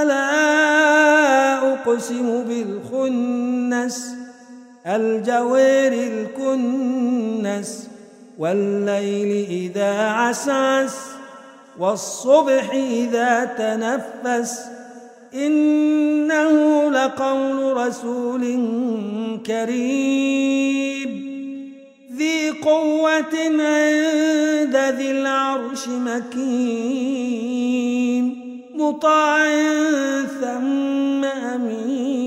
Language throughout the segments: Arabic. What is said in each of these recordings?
فلا أقسم بالخنس الجوير الكنس والليل إذا عسعس والصبح إذا تنفس إنه لقول رسول كريم ذي قوة عند ذي العرش مكين مطاع ثم أمين.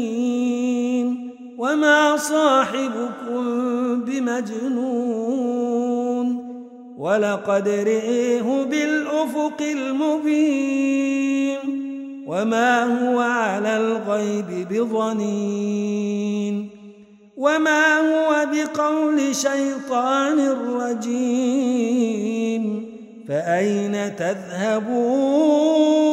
وما صاحبكم بمجنون. ولقد رئيه بالأفق المبين. وما هو على الغيب بضنين. وما هو بقول شيطان رجيم. فأين تذهبون؟